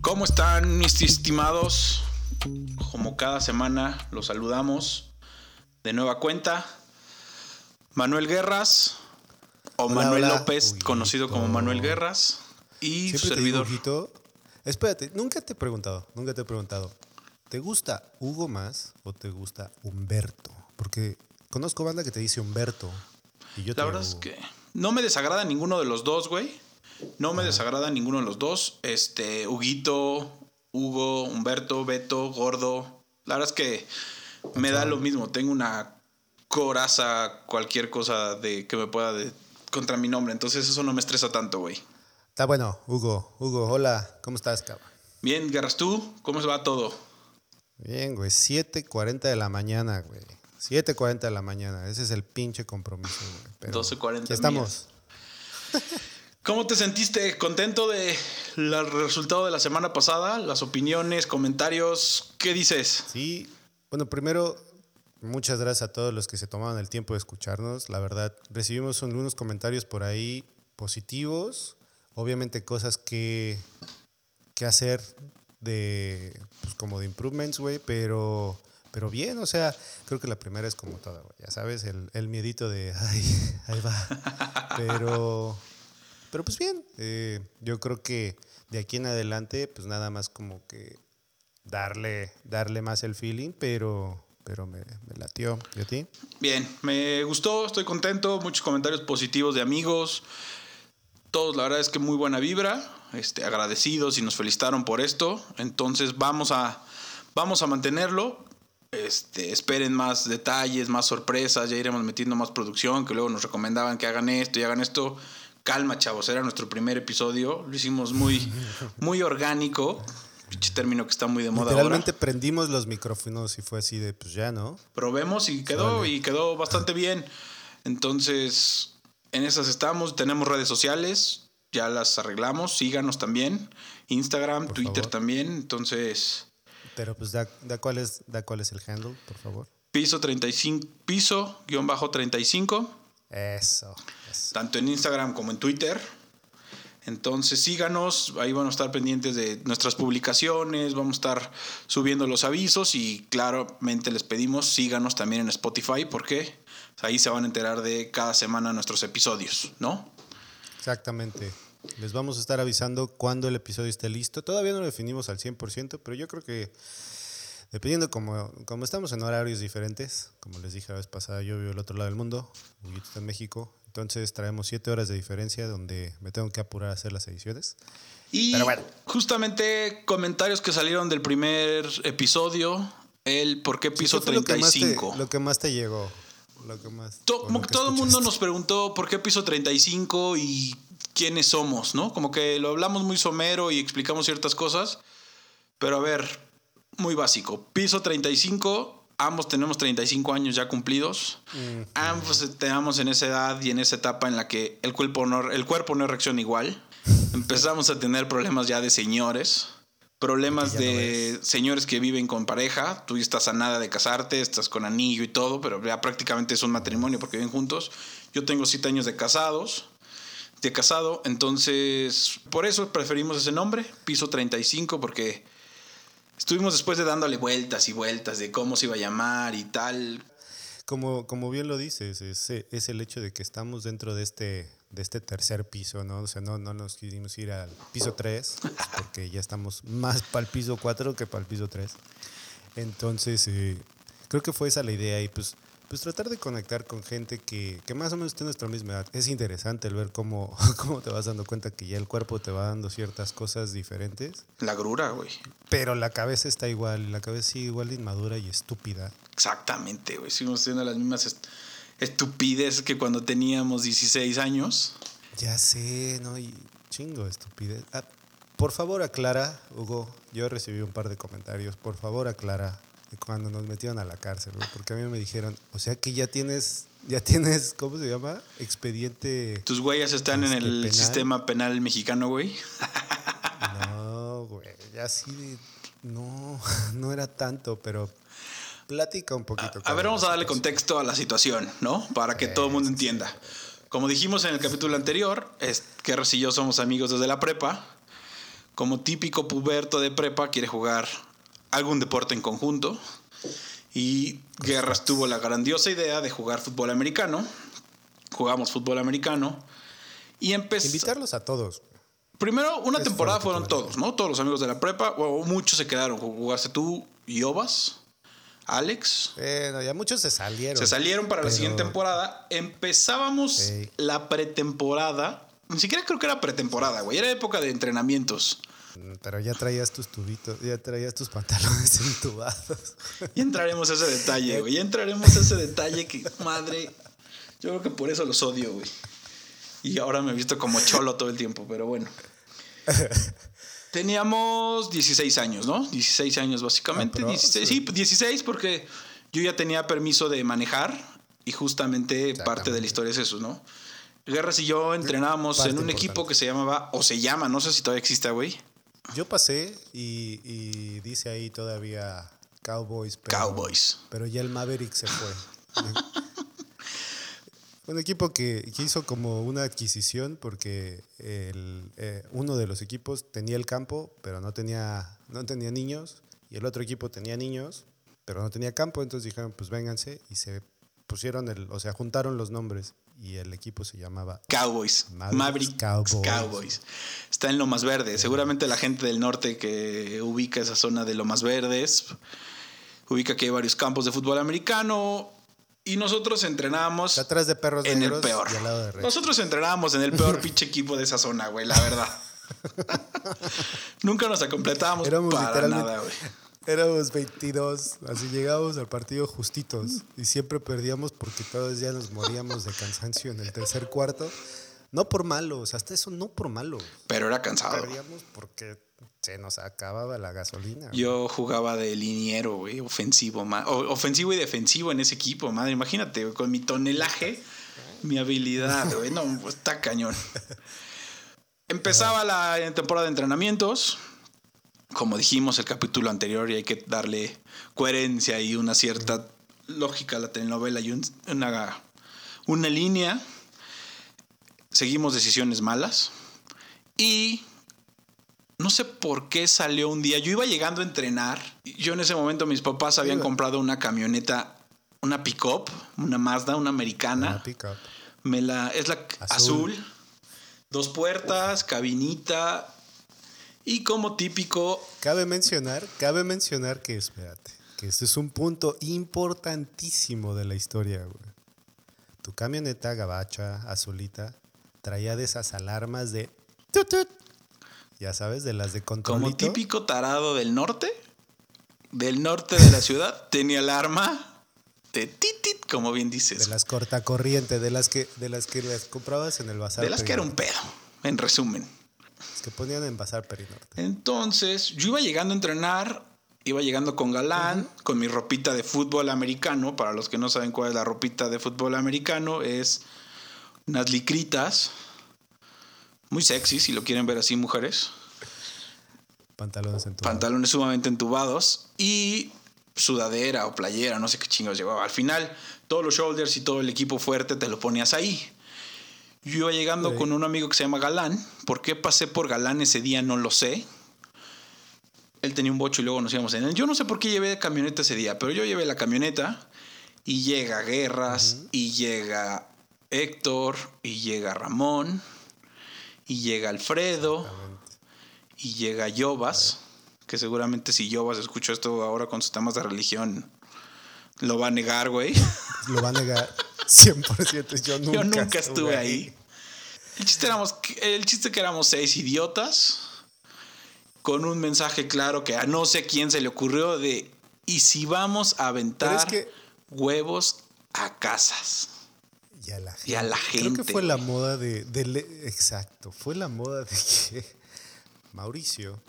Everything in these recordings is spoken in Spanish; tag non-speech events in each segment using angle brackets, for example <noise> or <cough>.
¿Cómo están mis estimados? Como cada semana los saludamos de nueva cuenta. Manuel Guerras o Hola, Manuel hola, López, conocido como Manuel Guerras y su te servidor. digo. Espérate, nunca te he preguntado, nunca te he preguntado. ¿Te gusta Hugo más o te gusta Humberto? Porque conozco banda que te dice Humberto. Y yo te La digo verdad es que no me desagrada ninguno de los dos, güey. No me desagrada ninguno de los dos. Este, Huguito, Hugo, Humberto, Beto, Gordo. La verdad es que me da lo mismo. Tengo una coraza, cualquier cosa de que me pueda de, contra mi nombre. Entonces eso no me estresa tanto, güey. Está bueno, Hugo. Hugo, hola, ¿cómo estás, cabrón? Bien, Guerras, ¿tú? ¿Cómo se va todo? Bien, güey, 7.40 de la mañana, güey. 7.40 de la mañana, ese es el pinche compromiso, güey. Pero 12:40 aquí estamos. ¿Cómo te sentiste? ¿Contento de el resultado de la semana pasada? Las opiniones, comentarios. ¿Qué dices? Sí, bueno, primero, muchas gracias a todos los que se tomaron el tiempo de escucharnos. La verdad, recibimos algunos comentarios por ahí positivos, obviamente cosas que, que hacer de, pues como de improvements, güey, pero, pero bien, o sea, creo que la primera es como toda, ya sabes, el, el miedito de, <laughs> ay, ahí va. Pero, pero pues bien, eh, yo creo que de aquí en adelante, pues nada más como que darle, darle más el feeling, pero, pero me, me latió. ¿Y a ti? Bien, me gustó, estoy contento, muchos comentarios positivos de amigos, todos la verdad es que muy buena vibra, este, agradecidos y nos felicitaron por esto, entonces vamos a, vamos a mantenerlo, este, esperen más detalles, más sorpresas, ya iremos metiendo más producción, que luego nos recomendaban que hagan esto y hagan esto. Calma, chavos, era nuestro primer episodio, lo hicimos muy, muy orgánico, pinche término que está muy de moda ahora. Literalmente prendimos los micrófonos y fue así de, pues ya, ¿no? probemos y quedó y quedó bastante bien. Entonces, en esas estamos, tenemos redes sociales, ya las arreglamos, síganos también, Instagram, Por Twitter favor. también, entonces Pero pues da, da, cuál es, da cuál es el handle, por favor. piso 35 piso guion bajo 35, Eso. Tanto en Instagram como en Twitter. Entonces síganos, ahí van a estar pendientes de nuestras publicaciones, vamos a estar subiendo los avisos y claramente les pedimos síganos también en Spotify porque ahí se van a enterar de cada semana nuestros episodios, ¿no? Exactamente. Les vamos a estar avisando cuando el episodio esté listo. Todavía no lo definimos al 100%, pero yo creo que dependiendo como, como estamos en horarios diferentes, como les dije la vez pasada, yo vivo al otro lado del mundo, Huguito está en México, entonces traemos siete horas de diferencia donde me tengo que apurar a hacer las ediciones. Y Pero bueno. justamente comentarios que salieron del primer episodio, el por qué piso ¿Qué fue lo que te- 35. Lo que más te llegó. Lo que más. To- lo que todo el mundo nos preguntó por qué piso 35 y quiénes somos, ¿no? Como que lo hablamos muy somero y explicamos ciertas cosas. Pero a ver, muy básico. Piso 35, ambos tenemos 35 años ya cumplidos. Ambos estamos en esa edad y en esa etapa en la que el cuerpo no, el cuerpo no reacciona igual. <laughs> Empezamos a tener problemas ya de señores. Problemas no de señores que viven con pareja. Tú estás a nada de casarte, estás con anillo y todo, pero ya prácticamente es un matrimonio porque viven juntos. Yo tengo siete años de casados, de casado, entonces por eso preferimos ese nombre, piso 35, porque estuvimos después de dándole vueltas y vueltas de cómo se iba a llamar y tal. Como, como bien lo dices, es, es el hecho de que estamos dentro de este, de este tercer piso, ¿no? O sea, no, no nos quisimos ir al piso 3, porque ya estamos más para el piso 4 que para el piso 3. Entonces, eh, creo que fue esa la idea y pues, pues tratar de conectar con gente que, que más o menos en nuestra misma edad. Es interesante el ver cómo, <laughs> cómo te vas dando cuenta que ya el cuerpo te va dando ciertas cosas diferentes, La grura, güey. pero la cabeza está igual, la cabeza sigue igual de inmadura y estúpida. Exactamente, güey. Seguimos teniendo las mismas est- estupideces que cuando teníamos 16 años. Ya sé, ¿no? Y chingo de estupidez. Ah, por favor, aclara, Hugo. Yo recibí un par de comentarios. Por favor, aclara cuando nos metieron a la cárcel, güey, porque a mí me dijeron, o sea que ya tienes, ya tienes, ¿cómo se llama? Expediente. Tus huellas están en Este, el penal. sistema penal mexicano, güey. No, güey, ya así de, no, <laughs> no era tanto, pero platica un poquito. A ver, vamos a darle con contexto a la situación, ¿no? Para que todo el mundo entienda. Como dijimos en el capítulo anterior, es que y yo somos amigos desde la prepa. como típico puberto de prepa, quiere jugar algún deporte en conjunto. Y Guerras tuvo la grandiosa idea de jugar fútbol americano. Jugamos fútbol americano. Y empezó. Invitarlos a todos. Primero, una temporada fueron todos, ¿no? Todos los amigos de la prepa. O muchos se quedaron. Jugaste tú y Obas, Alex. Eh, no, ya muchos se salieron. Se salieron para la siguiente temporada. Empezábamos la pretemporada. Ni siquiera creo que era pretemporada, güey. Era época de entrenamientos. Pero ya traías tus tubitos, ya traías tus pantalones <laughs> entubados. Ya entraremos a ese detalle, güey. Ya entraremos a ese detalle que, madre. Yo creo que por eso los odio, güey. Y ahora me he visto como cholo todo el tiempo, pero bueno. <laughs> Teníamos 16 años, ¿no? 16 años básicamente. Ah, pero- 16, sí, 16 porque yo ya tenía permiso de manejar y justamente parte de la historia es eso, ¿no? Guerras y yo entrenábamos Parte en un importante. equipo que se llamaba, o se llama, no sé si todavía existe, güey. Yo pasé y, y dice ahí todavía Cowboys. Pero, Cowboys. Pero ya el Maverick se fue. <laughs> un equipo que, que hizo como una adquisición porque el, eh, uno de los equipos tenía el campo, pero no tenía, no tenía niños. Y el otro equipo tenía niños, pero no tenía campo. Entonces dijeron, pues vénganse. Y se pusieron, el, o sea, juntaron los nombres. Y el equipo se llamaba Cowboys. Mavericks Maverick Cowboys. Cowboys. Está en Lomas Verdes. Seguramente la gente del norte que ubica esa zona de Lomas Verdes ubica que hay varios campos de fútbol americano y nosotros entrenábamos atrás de perros en el peor. al lado de. Nosotros entrenábamos en el peor <laughs> pinche equipo de esa zona, güey, la verdad. <laughs> Nunca nos completábamos Éramos para nada, güey. Éramos 22, así llegábamos al partido justitos y siempre perdíamos porque todos ya nos moríamos de cansancio en el tercer cuarto. No por malos, hasta eso no por malo. Pero era cansado. Perdíamos porque se nos acababa la gasolina. Yo jugaba de liniero, güey, ofensivo, ofensivo y defensivo en ese equipo, madre. Imagínate, güey, con mi tonelaje, mi habilidad, güey, no, está cañón. <laughs> Empezaba la temporada de entrenamientos. Como dijimos el capítulo anterior, y hay que darle coherencia y una cierta lógica a la telenovela y un- una, una línea. Seguimos decisiones malas. Y no sé por qué salió un día. Yo iba llegando a entrenar. Yo en ese momento mis papás habían comprado una camioneta, una pick-up, una Mazda, una americana. Una pick-up. Me la, es la azul. Azul. Dos puertas, cabinita. Y como típico, Cabe mencionar, cabe mencionar que, espérate, que este es un punto importantísimo de la historia, güey. Tu camioneta gabacha, azulita, traía de esas alarmas de tut, tut. Ya sabes, de las de como controlito. típico tarado del norte, del norte de la <laughs> ciudad, tenía el arma de titit, como bien dices. De las cortacorriente, de las que, de las que las comprabas en el bazar. de las que era un pedo, en resumen. Las que ponían en bazar Perinorte. Entonces, yo iba llegando a entrenar, iba llegando con galán, con mi ropita de fútbol americano. Para los que no saben cuál es la ropita de fútbol americano, es unas licritas, muy sexy, si lo quieren ver así, mujeres. Pantalones en tu Pantalones sumamente entubados y sudadera o playera, no sé qué chingos llevaba. Al final, todos los shoulders y todo el equipo fuerte te lo ponías ahí. Yo iba llegando con un amigo que se llama Galán. ¿Por qué pasé por Galán ese día? No lo sé. Él tenía un bocho y luego nos íbamos en él. Yo no sé por qué llevé camioneta ese día, pero yo llevé la camioneta y llega Guerras y llega Héctor y llega Ramón y llega Alfredo y llega Yobas, que seguramente si Yobas escuchó esto ahora con sus temas de religión, lo va a negar, güey. Lo va a negar 100%. Yo nunca, Yo nunca estuve ahí. El chiste, éramos, el chiste que éramos seis idiotas con un mensaje claro que a no sé quién se le ocurrió de y si vamos a aventar Pero es que- huevos a casas. Y a la gente. Y a la Creo que fue la moda de, Exacto. Fue la moda de que Mauricio.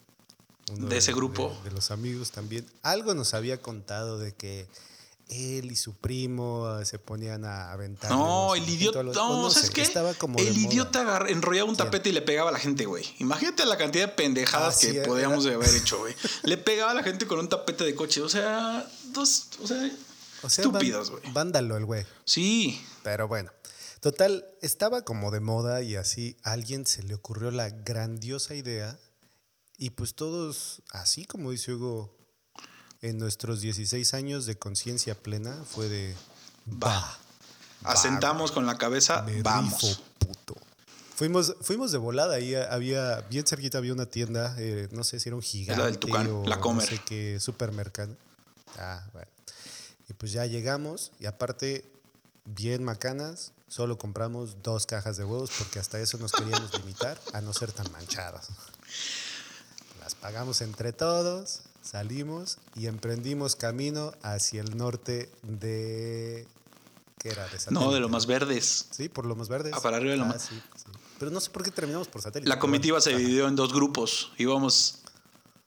uno De ese grupo. De, de los amigos también. Algo nos había contado de que él y su primo eh, se ponían a aventar. No, el idiota. los- No, no ¿sabes sé, qué? Estaba como el idiota enrollaba un ¿Quién? tapete y le pegaba a la gente, güey. Imagínate la cantidad de pendejadas Ah, que sí, era- podíamos haber hecho, güey. Le pegaba a la gente con un tapete de coche. O sea, dos. O sea, O sea, estúpidos, güey. Vándalo el güey. Sí. Pero bueno, total, estaba como de moda y así a alguien se le ocurrió la grandiosa idea Y pues todos, así como dice Hugo, en nuestros 16 años de conciencia plena fue de... Va. Asentamos con la cabeza, Me vamos. rifo, puto. Fuimos, fuimos de volada, ahí había, bien cerquita había una tienda, eh, no sé si era un gigante del Tucán, o la Comer. no sé qué supermercado. Ah, bueno. Y pues ya llegamos y aparte, bien macanas, solo compramos dos cajas de huevos porque hasta eso nos queríamos limitar a no ser tan manchados. <laughs> Las pagamos entre todos, salimos y emprendimos camino hacia el norte de... ¿Qué era? De No, de Satélite, lo más verdes. Sí, por Lomos Verdes. Ah, para arriba de Lomas. sí, sí. Pero no sé por qué terminamos por satélite. La comitiva bueno, se ajá. dividió en dos grupos. Íbamos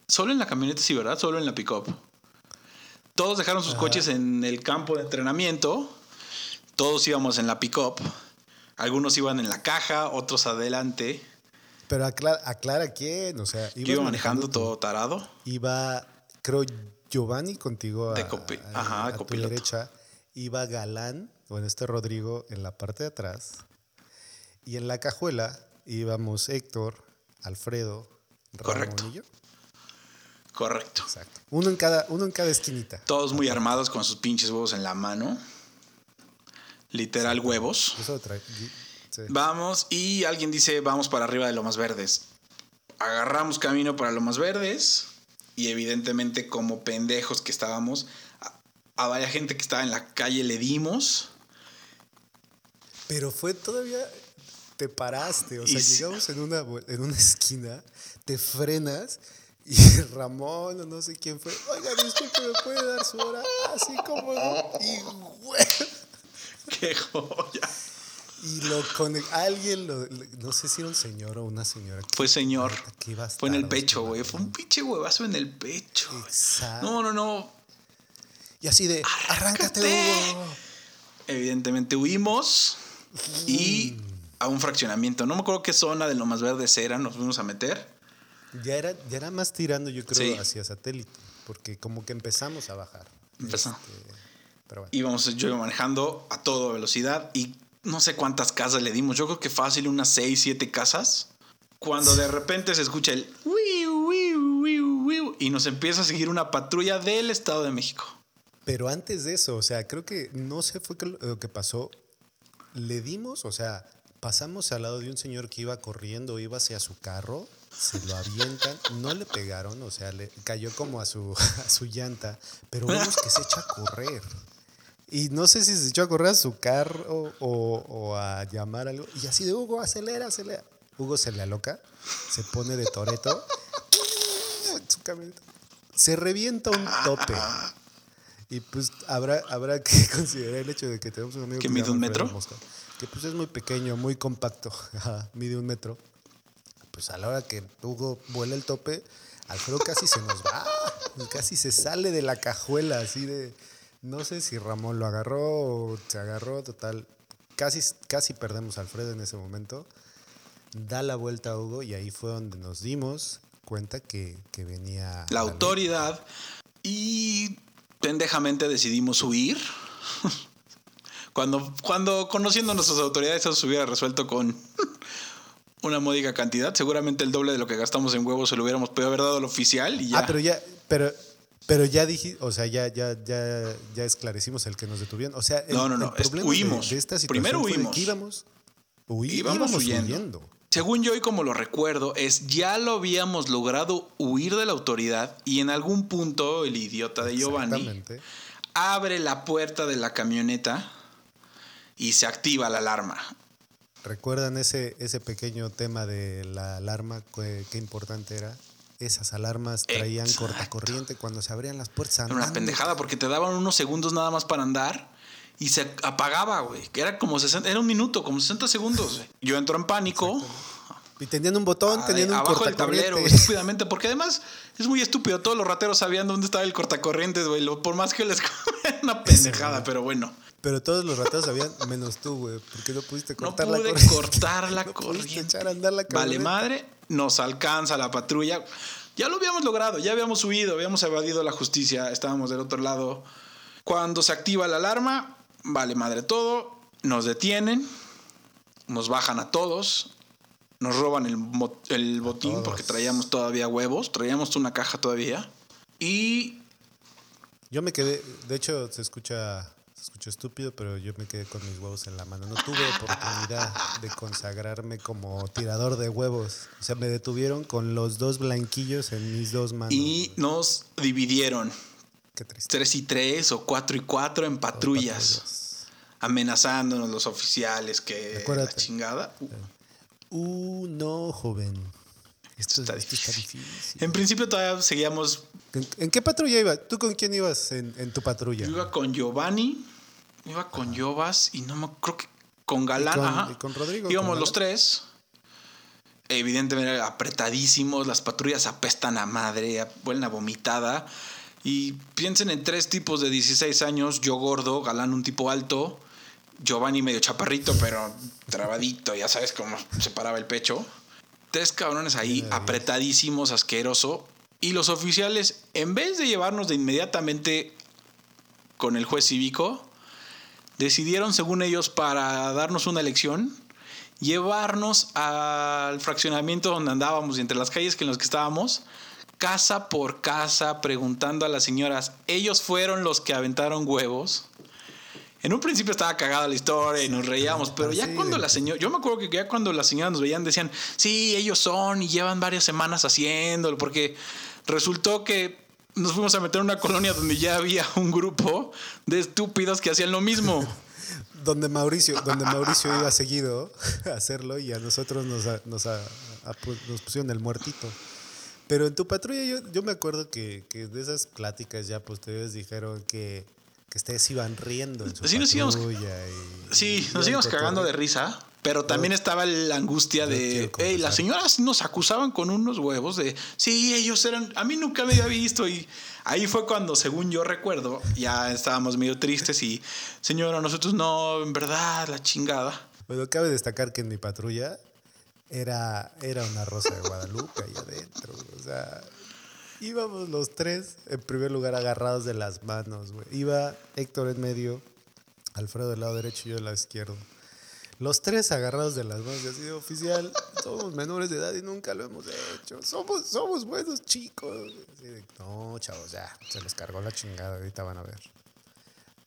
solo en la camioneta, sí, ¿verdad? Solo en la pick-up. Todos dejaron sus coches en el campo de entrenamiento. Todos íbamos en la pick-up. Algunos iban en la caja, otros adelante. Pero aclara, aclara quién, o sea, iba manejando tú. todo tarado. Iba, creo, Giovanni contigo a, ajá, a tu derecha. Iba Galán, bueno, este Rodrigo, en la parte de atrás. Y en la cajuela íbamos Héctor, Alfredo, Correcto. Ramón y yo. Correcto. Exacto. Uno en cada, uno en cada esquinita. Todos muy armados con sus pinches huevos en la mano. Literal huevos. Eso sí. Vamos y alguien dice vamos para arriba de Lomas Verdes. Agarramos camino para Lomas Verdes y evidentemente como pendejos que estábamos, a, a varias gente que estaba en la calle le dimos. Pero fue todavía. Te paraste, o sea, llegamos en una, en una esquina, te frenas y <laughs> Ramón o no sé quién fue. Oiga, disculpe, ¿me puede dar su hora? Así como. Y, güey, <laughs> ¡Qué joya! Y lo con alguien, lo, lo- no sé si era un señor o una señora. Fue señor. Fue en el pecho, güey. Fue un pinche huevazo en el pecho. Exacto. No, no, no. Y así de, arráncate. Evidentemente huimos y a un fraccionamiento. No me acuerdo qué zona de Lomas Verdes era, nos fuimos a meter. Ya era, ya era más tirando, yo creo, Sí. hacia satélite. Porque como que empezamos a bajar. Empezó. Este, pero bueno. íbamos yo iba manejando a toda velocidad y no sé cuántas casas le dimos. Yo creo que fácil unas 6, 7 casas. Cuando de repente se escucha el y nos empieza a seguir una patrulla del Estado de México. Pero antes de eso, o sea, creo que no sé fue lo que pasó. Le dimos, o sea, pasamos al lado de un señor que iba corriendo, iba hacia su carro, se lo avientan, no le pegaron, o sea, le cayó como a su, <laughs> a su llanta, pero vemos que se echa a correr. Y no sé si se echó a correr a su carro o, o a llamar algo. Y así de Hugo, acelera, acelera. Hugo se le aloca, se pone de toreto. en <laughs> su camioneta. Se revienta un tope. Y pues habrá, habrá que <laughs> considerar el hecho de que tenemos un amigo ¿Que se mide un metro? Mosca, que pues es muy pequeño, muy compacto. <laughs> Mide un metro. Pues a la hora que Hugo vuela el tope, Alfredo casi se nos va. Casi se sale de la cajuela, así de. No sé si Ramón lo agarró o se agarró, total. Casi, casi perdemos a Alfredo en ese momento. Da la vuelta a Hugo y ahí fue donde nos dimos cuenta que, que venía. La autoridad y pendejamente decidimos huir. <laughs> Cuando, cuando conociendo a nuestras autoridades eso se hubiera resuelto con <laughs> una módica cantidad, seguramente el doble de lo que gastamos en huevos se lo hubiéramos podido haber dado al oficial y ya. Ah, pero ya, pero, pero ya dije, o sea, ya, ya, ya, ya esclarecimos el que nos detuvieron. O sea, el, No, no, no, el problema huimos. De, esta situación Primero fue huimos. que íbamos, huí- Íbamos íbamos huyendo. huyendo. Según yo y como lo recuerdo, es ya lo habíamos logrado huir de la autoridad y en algún punto el idiota de Giovanni abre la puerta de la camioneta y se activa la alarma. ¿Recuerdan ese, ese pequeño tema de la alarma? ¿Qué, qué importante era? Esas alarmas traían Exacto. cortacorriente cuando se abrían las puertas. Era una pendejada porque te daban unos segundos nada más para andar y se apagaba, güey. Que era como 60, era un minuto, como 60 segundos. Yo entro en pánico. Y tenían un botón, ah, tenían un abajo del tablero, <laughs> estúpidamente, porque además es muy estúpido. Todos los rateros sabían dónde estaba el cortacorrientes, güey. Lo- Por más que les <laughs> una pendejada, pero bueno. Pero todos los rateros sabían, menos tú, güey, porque no pudiste No cortar la pude corriente. cortar la <laughs> No pudiste corriente. echar a andar la Vale madre, nos alcanza la patrulla. Ya lo habíamos logrado, ya habíamos huido, habíamos evadido la justicia, estábamos del otro lado. Cuando se activa la alarma, vale madre todo, nos detienen, nos bajan a todos, nos roban el, el botín porque traíamos todavía huevos, traíamos una caja todavía. Y Yo me quedé, de hecho se escucha, se escucha estúpido, pero yo me quedé con mis huevos en la mano. No tuve oportunidad de consagrarme como tirador de huevos. O sea, me detuvieron con los dos blanquillos en mis dos manos. y nos dividieron Qué triste. 3 y 3 o 4 y 4 en patrullas, Patrullas. amenazándonos los oficiales que la Acuérdate. chingada. Uh, Uh, no, joven. Esto, Está está difícil. difícil. En principio todavía seguíamos. ¿En, en qué patrulla ibas? ¿Tú con quién ibas en, en tu patrulla? Yo iba con Giovanni, iba con Jovas y no me creo que con Galán. Y con- ajá. y con Rodrigo, Íbamos con los tres. Evidentemente apretadísimos, las patrullas apestan a madre, huelen a vomitada. Y piensen en tres tipos de 16 años: yo gordo, Galán un tipo alto, Giovanni medio chaparrito, pero trabadito, ya sabes cómo se paraba el pecho. Tres cabrones ahí, apretadísimos, asqueroso. Y los oficiales, en vez de llevarnos de inmediatamente con el juez cívico, decidieron, según ellos, para darnos una elección, llevarnos al fraccionamiento donde andábamos y entre las calles que en las que estábamos, casa por casa, preguntando a las señoras. Ellos fueron los que aventaron huevos. En un principio estaba cagada la historia y nos reíamos, pero ya Sí, cuando la señora, yo me acuerdo que ya cuando las señoras nos veían decían, sí, ellos son y llevan varias semanas haciéndolo, porque resultó que nos fuimos a meter en una colonia donde ya había un grupo de estúpidos que hacían lo mismo. <laughs> Donde Mauricio, donde Mauricio iba seguido a hacerlo y a nosotros nos, a- nos, a- nos pusieron el muertito. Pero en tu patrulla yo, yo me acuerdo que, que de esas pláticas ya posteriores dijeron que, que ustedes iban riendo en su Sí, nos íbamos- y- Sí, y nos íbamos cagando de risa, pero también estaba la angustia de, hey, las señoras nos acusaban con unos huevos de, sí, ellos eran, a mí nunca me había visto y ahí fue cuando, según yo recuerdo, ya estábamos medio tristes y, señora, nosotros no, en verdad, la chingada. Bueno, cabe destacar que en mi patrulla era, era una rosa de Guadalupe ahí adentro. O sea, íbamos los tres, en primer lugar, agarrados de las manos. güey. Iba Héctor en medio, Alfredo del lado derecho y yo del lado izquierdo. Los tres agarrados de las manos y así, oficial, somos menores de edad y nunca lo hemos hecho. Somos, somos buenos chicos. De, no, chavos, ya, se les cargó la chingada, ahorita van a ver.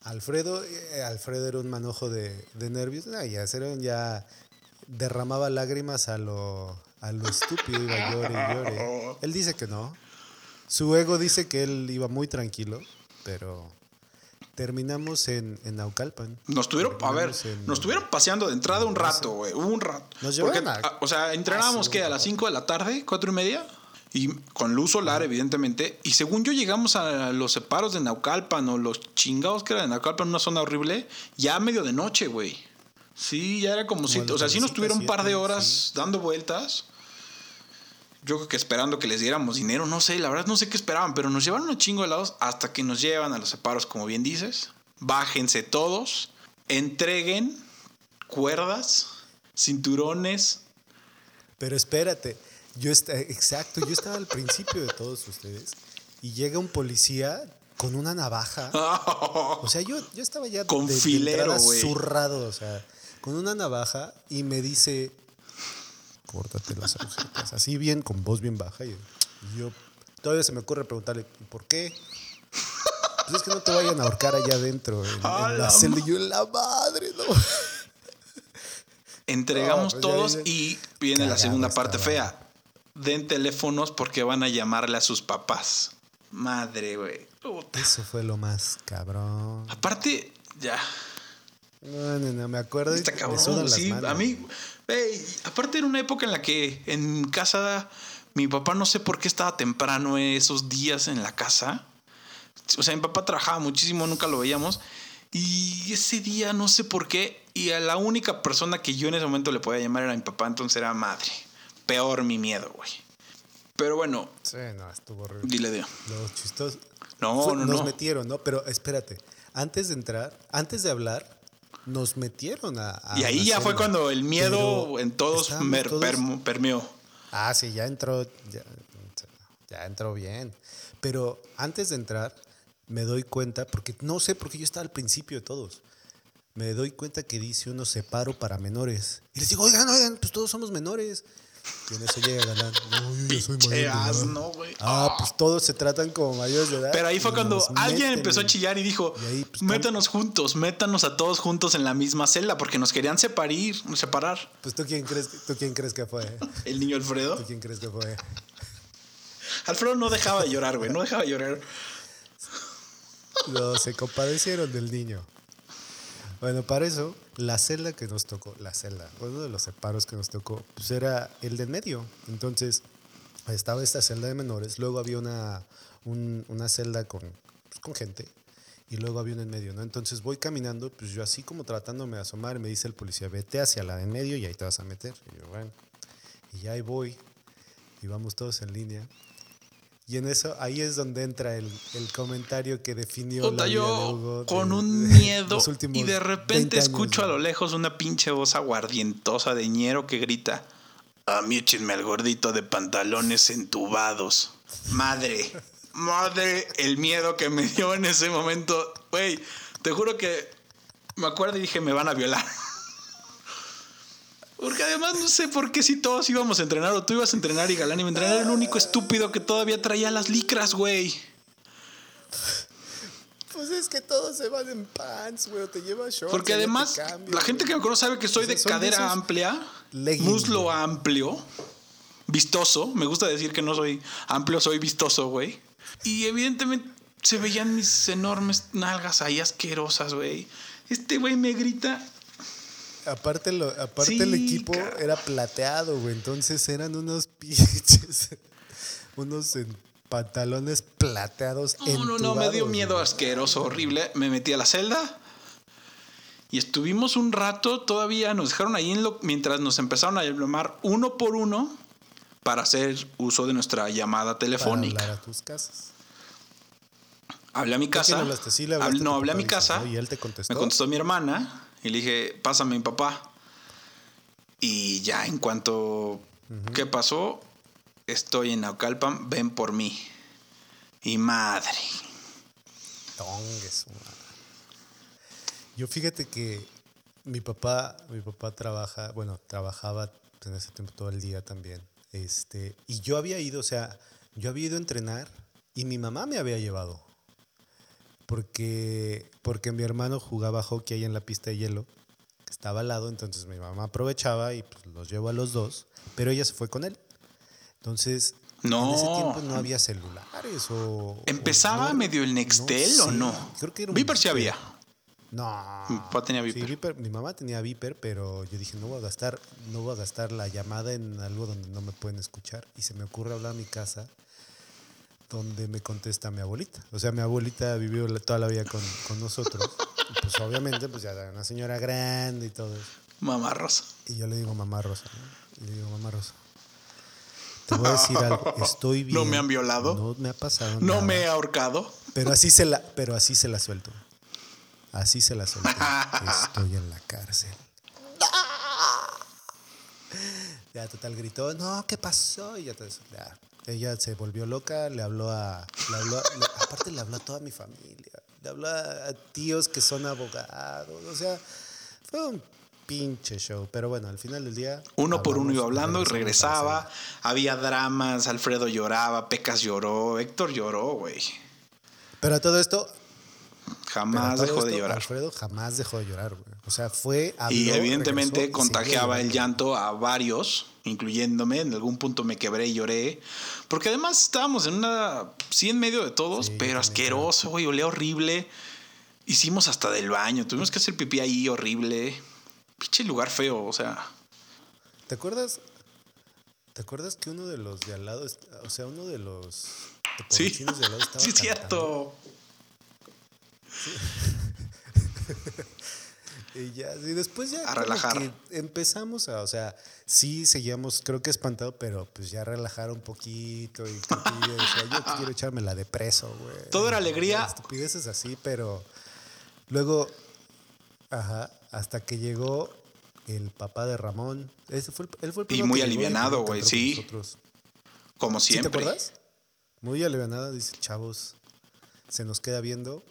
Alfredo, eh, Alfredo era un manojo de, de nervios. No, ya, era un- ya derramaba lágrimas a lo, a lo estúpido, iba llore y llore. Él dice que no. Su ego dice que él iba muy tranquilo, pero terminamos en, en Naucalpan. Nos tuvieron, a ver, en- nos estuvieron paseando de entrada un rato, güey, un rato. Nos Porque, llevaron a- a- o sea, entrenábamos Ah, que a las 5 de la tarde, cuatro y media, y con luz solar, evidentemente. Y según yo llegamos a los separos de Naucalpan o los chingados que era de Naucalpan, una zona horrible, ya medio de noche, güey. Sí, ya era como si, o sea, sí nos tuvieron un par de horas dando vueltas. Yo creo que esperando que les diéramos dinero, no sé, la verdad no sé qué esperaban, pero nos llevaron un chingo de lados hasta que nos llevan a los separos, como bien dices. Bájense todos, entreguen cuerdas, cinturones. Pero espérate, yo esta- exacto, yo estaba al principio de todos ustedes y llega un policía con una navaja. <laughs> O sea, yo, yo estaba ya Con de- de filero, güey. zurrado, o sea, con una navaja y me dice, córtate las agujetas, así bien, con voz bien baja. Y yo, todavía se me ocurre preguntarle, ¿por qué? Pues es que no te vayan a ahorcar allá adentro, en, en A la la celda. Y yo, la madre, no. Entregamos No, pues todos viene y viene la segunda parte fea. Den teléfonos porque van a llamarle a sus papás. Madre, güey. Eso fue lo más cabrón. Aparte, ya. No, no, no, me acuerdo Está me cabrón, las sí. manos. A mí, güey, aparte era una época en la que en casa, mi papá no sé por qué estaba temprano esos días en la casa. O sea, mi papá trabajaba muchísimo, nunca lo veíamos. Y ese día no sé por qué. Y a la única persona que yo en ese momento le podía llamar era mi papá, entonces era madre. Peor mi miedo, güey. Pero bueno, Sí, no, estuvo horrible. dile de. Lo chistoso. No, Fue- no, nos no. metieron, ¿no? Pero espérate, antes de entrar, antes de hablar, nos metieron a. a Y ahí ya fue cuando el miedo en todos mer- todos- permeó. Ah, sí, ya entró. Ya, ya entró bien. Pero antes de entrar, me doy cuenta, porque no sé por qué yo estaba al principio de todos. me doy cuenta que dice uno separo para menores. Y les digo, oigan, oigan, pues todos somos menores. Y en eso llega Galán. No, yo soy mayor Pinche de edad". asno, güey. Ah, pues todos se tratan como mayores de edad. Pero ahí fue cuando alguien meten empezó a chillar y dijo, Y ahí, pues, métanos juntos, métanos a todos juntos en la misma celda, porque nos querían separar, separar. Pues tú quién crees, tú quién crees que fue. <laughs> El niño Alfredo. ¿Tú quién crees que fue? <laughs> Alfredo no dejaba de llorar, güey, no dejaba de llorar. No, se compadecieron del niño. Bueno, para eso, la celda que nos tocó, la celda, uno de los separos que nos tocó, pues era el de en medio. Entonces, estaba esta celda de menores, luego había una, un- una celda con, pues, con gente, y luego había una en medio, ¿no? Entonces voy caminando, pues yo así como tratándome de asomar, me dice el policía, vete hacia la de en medio y ahí te vas a meter. Y yo, bueno, y ya ahí voy, y vamos todos en línea. Y en eso, ahí es donde entra el, el comentario que definió Puta, la vida de yo Hugo con de- un <laughs> miedo y de 20 repente años, escucho a lo lejos una pinche voz aguardientosa de ñero que grita, a mí échenme al gordito de pantalones entubados. Madre, madre, el miedo que me dio en ese momento. Güey, te juro que me acuerdo y dije, me van a violar. <laughs> Porque además no sé por qué si todos íbamos a entrenar o tú ibas a entrenar y Galán iba a entrenar, era el único estúpido que todavía traía las licras, güey. Pues es que todos se van en pants, güey, o te llevas shorts. Porque además, la gente que me conoce sabe que soy de cadera amplia, leggings, muslo güey. amplio, vistoso. Me gusta decir que no soy amplio, soy vistoso, güey. Y evidentemente se veían mis enormes nalgas ahí asquerosas, güey. Este güey me grita. Aparte, lo, aparte Sí, el equipo era plateado, güey. Entonces eran unos <laughs> pinches. unos en pantalones plateados. No, no, no, me dio miedo güey. asqueroso, horrible. Me metí a la celda. Y estuvimos un rato todavía, nos dejaron ahí en lo, mientras nos empezaron a llamar uno por uno para hacer uso de nuestra llamada Para telefónica. hablar a tus casas. Hablé a mi ¿Con quién casa. hablaste? Sí, hablaste Hablé- no, hablé a mi casa. ¿Y él te contestó? Me contestó mi hermana y le dije, pásame a mi papá. Y ya en cuanto, ¿qué pasó? Estoy en Naucalpan, ven por mí. Y madre. Tongue su madre. Yo fíjate que mi papá, mi papá trabaja, bueno, trabajaba en ese tiempo todo el día también. Este, y yo había ido, o sea, yo había ido a entrenar y mi mamá me había llevado. Porque, porque mi hermano jugaba hockey ahí en la pista de hielo, que estaba al lado, entonces mi mamá aprovechaba y pues, los llevó a los dos, pero ella se fue con él. Entonces, No. en ese tiempo no había celulares o... ¿Empezaba o no- medio el Nextel o sé, no? Creo que era un Viper sí había. No. Mi papá tenía Sí, Viper. Viper- Mi mamá tenía Viper, pero yo dije, no voy a gastar, no voy a gastar la llamada en algo donde no me pueden escuchar. Y se me ocurre hablar a mi casa donde me contesta mi abuelita. O sea, mi abuelita vivió toda la vida con, con nosotros. Y pues obviamente, pues ya era una señora grande y todo eso. Mamá Rosa. Y yo le digo, mamá Rosa. ¿no? Y le digo, mamá Rosa. Te voy a decir algo. <laughs> Estoy bien. ¿No me han violado? No me ha pasado No nada. me he ahorcado. Pero así se la, pero así se la suelto. Así se la suelto. <laughs> Estoy en la cárcel. Ya total gritó, no, ¿qué pasó? Y ya, todo eso, ya. Ella se volvió loca, le habló a, le habló a- le- aparte le habló a toda mi familia, le habló a, a tíos que son abogados, o sea, fue un pinche show, pero bueno, al final del día. Uno por uno iba hablando y regresaba. Había dramas. Alfredo lloraba. Pecas lloró. Héctor lloró, güey. Pero a todo esto, Jamás todo dejó de llorar. Alfredo jamás dejó de llorar, güey. O sea, fue. Y habló, evidentemente y seguía contagiaba el llanto a varios, incluyéndome. En algún punto me quebré y lloré. Porque además estábamos en una. Sí, en medio de todos, Sí, pero asqueroso, güey. Olía horrible. Hicimos hasta del baño. Tuvimos que hacer pipí ahí horrible. Pinche lugar feo, o sea. ¿Te acuerdas? ¿Te acuerdas que uno de los de al lado, o sea, uno de los Sí, de al lado estaba <laughs> sí, cantando? cierto. Y ya, y después ya A relajar. que empezamos a, o sea, sí seguíamos, creo que espantado, pero pues ya relajar un poquito y yo decía, yo quiero echarme la de preso, güey. Todo era alegría. Estupideces así, pero luego, ajá, hasta que llegó el papá de Ramón. Ese fue el, él fue el Y muy alivianado, güey, sí. Como ¿Sí siempre. te acuerdas? Muy alivianada, dice, chavos, se nos queda viendo.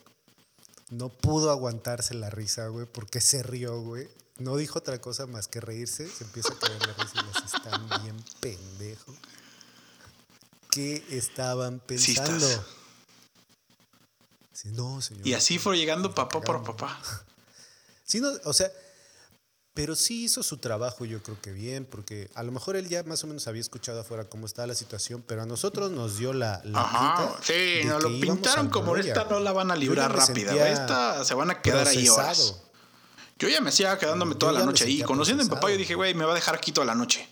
No pudo aguantarse la risa, güey, porque se rió, güey. No dijo otra cosa más que reírse. Se empieza a caer la risa y les están bien pendejo. ¿Qué estaban pensando? Sí, no, señor. Y así fue llegando papá por papá. <laughs> Sí, no, o sea, pero sí hizo su trabajo, yo creo que bien, porque a lo mejor él ya más o menos había escuchado afuera cómo estaba la situación, pero a nosotros nos dio la. la Ajá, sí, nos lo pintaron como gloria, esta no la van a librar rápida. Esta se van a quedar ahí horas. Yo ya me hacía quedándome Yo toda la noche ahí. Conociendo a mi papá, yo dije, güey, me va a dejar aquí toda la noche.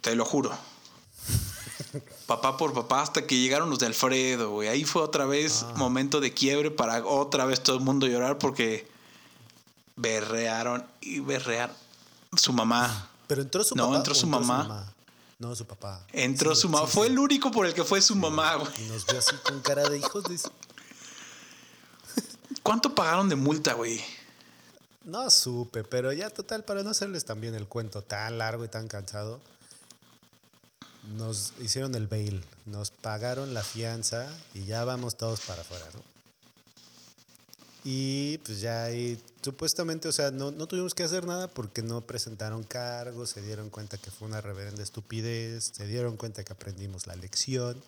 Te lo juro. <laughs> papá por papá, hasta que llegaron los de Alfredo, güey. Ahí fue otra vez Ah. momento de quiebre para otra vez todo el mundo llorar porque berrearon y berrearon. Su mamá. Pero entró su No, papá. entró o su mamá. No, su papá. Entró Sí, su mamá. sí, fue sí. el único por el que fue su mamá, güey. Y nos vio así con cara de hijos de. <laughs> ¿Cuánto pagaron de multa, güey? No supe, pero ya total, para no hacerles también el cuento tan largo y tan cansado, nos hicieron el bail, nos pagaron la fianza y ya vamos todos para afuera, ¿no? Y pues ya ahí, supuestamente, o sea, no, no tuvimos que hacer nada porque no presentaron cargos, se dieron cuenta que fue una reverenda estupidez, se dieron cuenta que aprendimos la lección,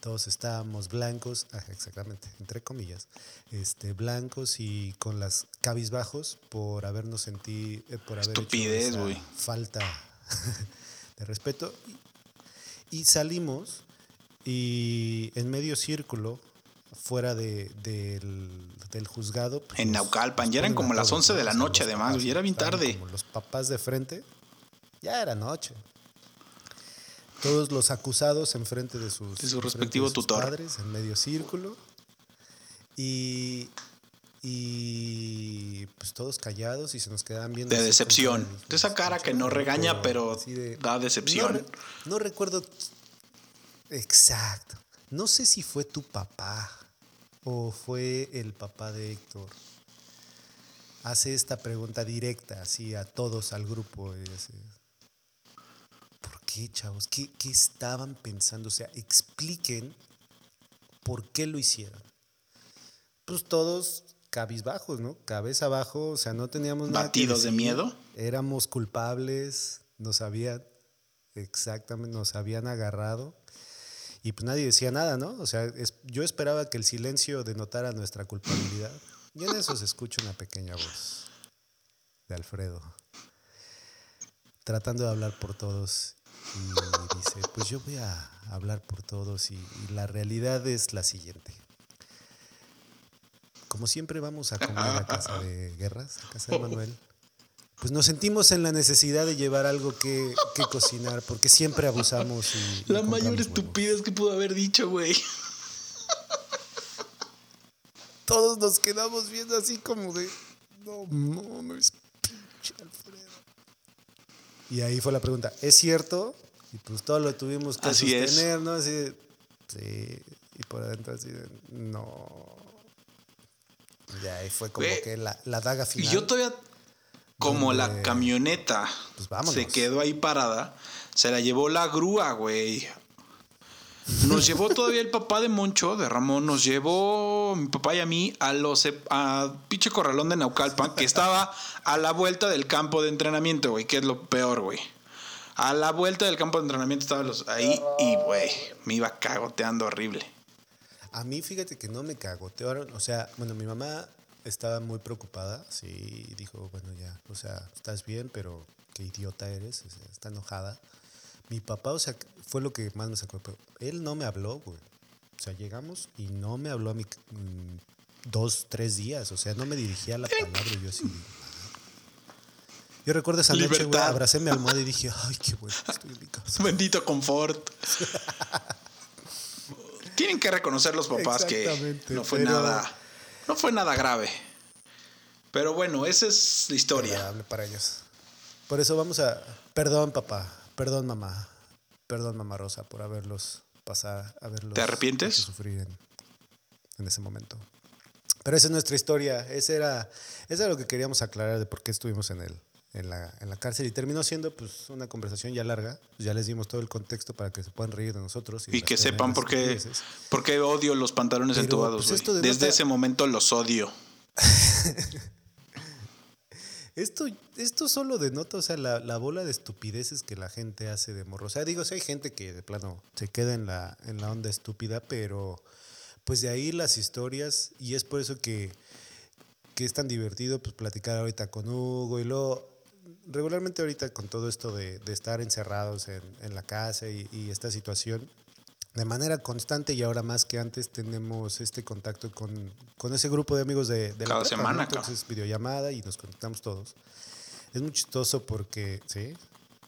todos estábamos blancos, ah, exactamente, entre comillas, este, blancos y con las cabizbajos por habernos sentido, por haber Estupidez, hecho esa falta <laughs> de respeto. Y, y salimos y en medio círculo, fuera de, del, del juzgado. pues, En Naucalpan, ya eran como las todos, 11 de la noche, además, papás y era bien tarde. Como los papás de frente, ya era noche. Todos los acusados enfrente de sus, De su sus tutor. padres, en medio círculo. Y, y pues todos callados y se nos quedaban viendo. De decepción. De esa cara que no regaña, pero da decepción. No, no recuerdo exacto. No sé si fue tu papá o fue el papá de Héctor. Hace esta pregunta directa, así a todos, al grupo. y así, ¿Por qué, chavos? ¿Qué, qué estaban pensando? O sea, expliquen por qué lo hicieron. Pues todos cabizbajos, ¿no? Cabeza abajo, o sea, no teníamos nada ¿Batidos de miedo? Éramos culpables, nos habían, exactamente, nos habían agarrado. Y pues nadie decía nada, ¿no? O sea, es- yo esperaba que el silencio denotara nuestra culpabilidad. Y en eso se escucha una pequeña voz de Alfredo, tratando de hablar por todos. Y dice, pues yo voy a hablar por todos y, y la realidad es la siguiente. Como siempre vamos a comer a casa de guerras, a casa de Manuel, pues nos sentimos en la necesidad de llevar algo que, que cocinar, porque siempre abusamos y... y La mayor huevos. estupidez que pudo haber dicho, güey. Todos nos quedamos viendo así como de... No mames, pinche Alfredo. Y ahí fue la pregunta, ¿es cierto? Y pues todo lo tuvimos que Así es. sostener, ¿no? Así de, sí. Y por adentro así de, no. Ya ahí fue como que la, la daga Y final. yo todavía, como la camioneta Pues se quedó ahí parada, se la llevó la grúa, güey. Nos llevó todavía el papá de Moncho, de Ramón, nos llevó mi papá y a mí a los e, a pinche corralón de Naucalpan, que estaba a la vuelta del campo de entrenamiento, güey, que es lo peor, güey. A la vuelta del campo de entrenamiento estaban los ahí y, güey, me iba cagoteando horrible. A mí, fíjate que no me cagotearon. O sea, bueno, mi mamá estaba muy preocupada. Sí, dijo, bueno, ya, o sea, estás bien, pero qué idiota eres. o sea, está enojada. Mi papá, o sea, fue lo que más me sacó. pero Él no me habló, güey. O sea, llegamos y no me habló a mí mm, dos, tres días. O sea, no me dirigía la palabra. Yo así. Yo recuerdo esa noche, güey, abracé mi almohada y dije, ay, qué bueno, estoy en mi casa. <laughs> Bendito confort. <laughs> Tienen que reconocer los papás que no fue nada, no fue nada grave. Pero bueno, esa es la historia. para ellos. Por eso vamos a. Perdón, papá. Perdón, mamá. Perdón, mamá Rosa, por haberlos pasado. Haberlos ¿Te arrepientes? sufrir en, en ese momento. Pero esa es nuestra historia. Ese era, eso era lo que queríamos aclarar de por qué estuvimos en, el, en, la, en la cárcel. Y terminó siendo pues, una conversación ya larga. Ya les dimos todo el contexto para que se puedan reír de nosotros. Y que sepan por qué, estupideces. por qué odio los pantalones Pero, entubados, pues, esto denota- Desde ese momento los odio. <laughs> Esto, esto solo denota, o sea, la, la, bola de estupideces que la gente hace de morro. O sea, digo, hay gente que de plano se queda en la, en la onda estúpida, pero pues de ahí las historias, y es por eso que, que es tan divertido pues platicar ahorita con Hugo y luego regularmente ahorita con todo esto de, de estar encerrados en, en la casa y, y, esta situación, de manera constante y ahora más que antes tenemos este contacto con, con ese grupo de amigos de, de Cada la prepa, semana, ¿no? Entonces, videollamada y nos conectamos todos. Es muy chistoso porque, ¿sí?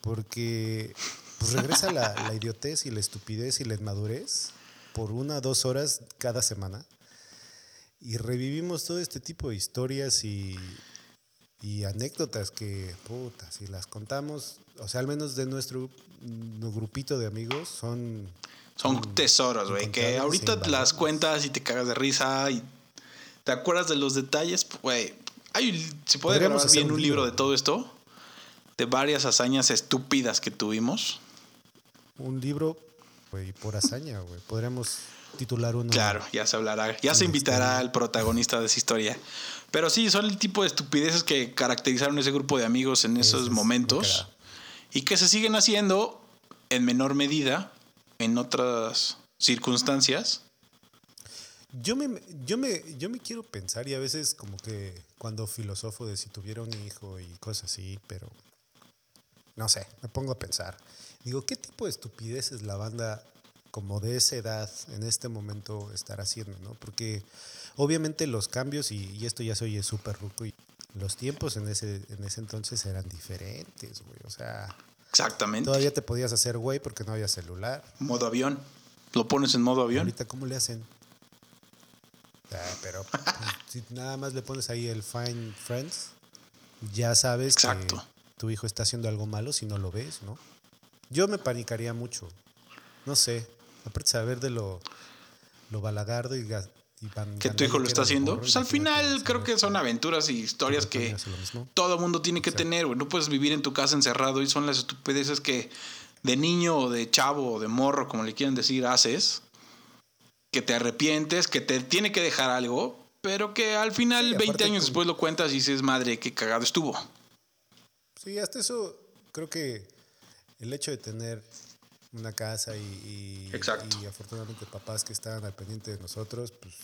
Porque pues regresa la, <laughs> la idiotez y la estupidez y la inmadurez por una dos horas cada semana y revivimos todo este tipo de historias y, y anécdotas que, puta, si las contamos, o sea, al menos de nuestro, nuestro grupito de amigos, son... Son tesoros, güey, que ahorita las cuentas y te cagas de risa y te acuerdas de los detalles, güey. Se puede grabar bien un, un libro de todo esto, de varias hazañas estúpidas que tuvimos. Un libro, güey, por hazaña, güey. Podríamos titular uno. Claro, ya se hablará, ya se invitará al protagonista de esa historia. Pero sí, son el tipo de estupideces que caracterizaron ese grupo de amigos en esos es momentos y que se siguen haciendo en menor medida en otras circunstancias. Yo me, yo, me, yo me quiero pensar y a veces como que cuando filosofo de si tuviera un hijo y cosas así, pero no sé, me pongo a pensar. Digo, ¿qué tipo de estupideces la banda como de esa edad en este momento estar haciendo, ¿no? Porque obviamente los cambios, y, y esto ya se oye súper ruco, y los tiempos en ese, en ese entonces eran diferentes, güey. O sea. Exactamente. Todavía te podías hacer güey porque no había celular. Modo avión. Lo pones en modo avión. Ahorita, ¿cómo le hacen? Ah, pero <laughs> si nada más le pones ahí el Find Friends, ya sabes Exacto. que tu hijo está haciendo algo malo si no lo ves, ¿no? Yo me panicaría mucho. No sé. Aparte saber de lo, lo balagardo y, y que tu hijo lo está haciendo. Pues al final creo que son aventuras y historias que todo mundo tiene que tener. No puedes vivir en tu casa encerrado y son las estupideces que de niño o de chavo o de morro, como le quieran decir, haces. Que te arrepientes, que te tiene que dejar algo, pero que al final, sí, 20 años después lo cuentas y dices, madre, qué cagado estuvo. Sí, hasta eso creo que el hecho de tener una casa y, y, y, afortunadamente papás que estaban al pendiente de nosotros, pues,